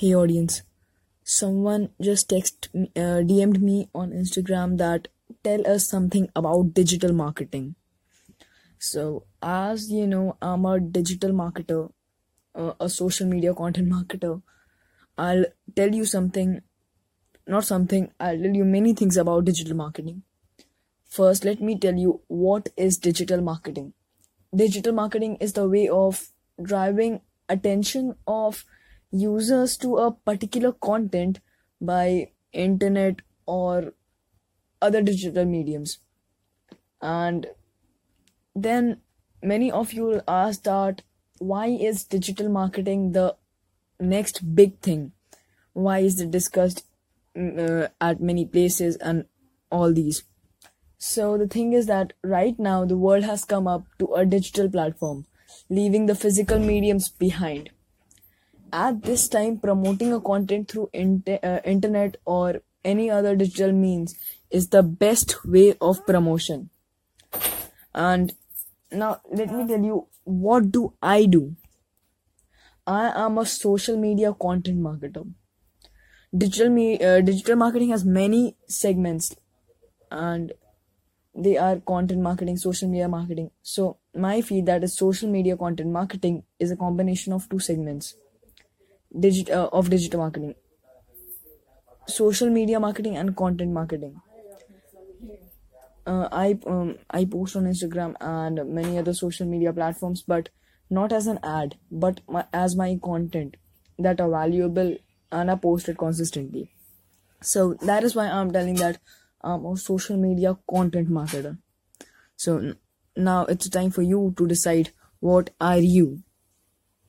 Hey audience, someone just text uh, DM'd me on Instagram that tell us something about digital marketing. So as you know, I'm a digital marketer, uh, a social media content marketer. I'll tell you something, not something. I'll tell you many things about digital marketing. First, let me tell you what is digital marketing. Digital marketing is the way of driving attention of users to a particular content by internet or other digital mediums. And then many of you will ask that why is digital marketing the next big thing? Why is it discussed mm, uh, at many places and all these? So the thing is that right now the world has come up to a digital platform leaving the physical mediums behind at this time promoting a content through inter- uh, internet or any other digital means is the best way of promotion. And now let me tell you what do i do? I am a social media content marketer. Digital me uh, digital marketing has many segments and they are content marketing social media marketing. So my field that is social media content marketing is a combination of two segments digit uh, of digital marketing. Social media marketing and content marketing. Uh, i um, i post on instagram and many other social media platforms but not as an ad but my, as my content that are valuable and are posted consistently. So that is why i'm telling that i'm a social media content marketer. So now it's time for you to decide what are you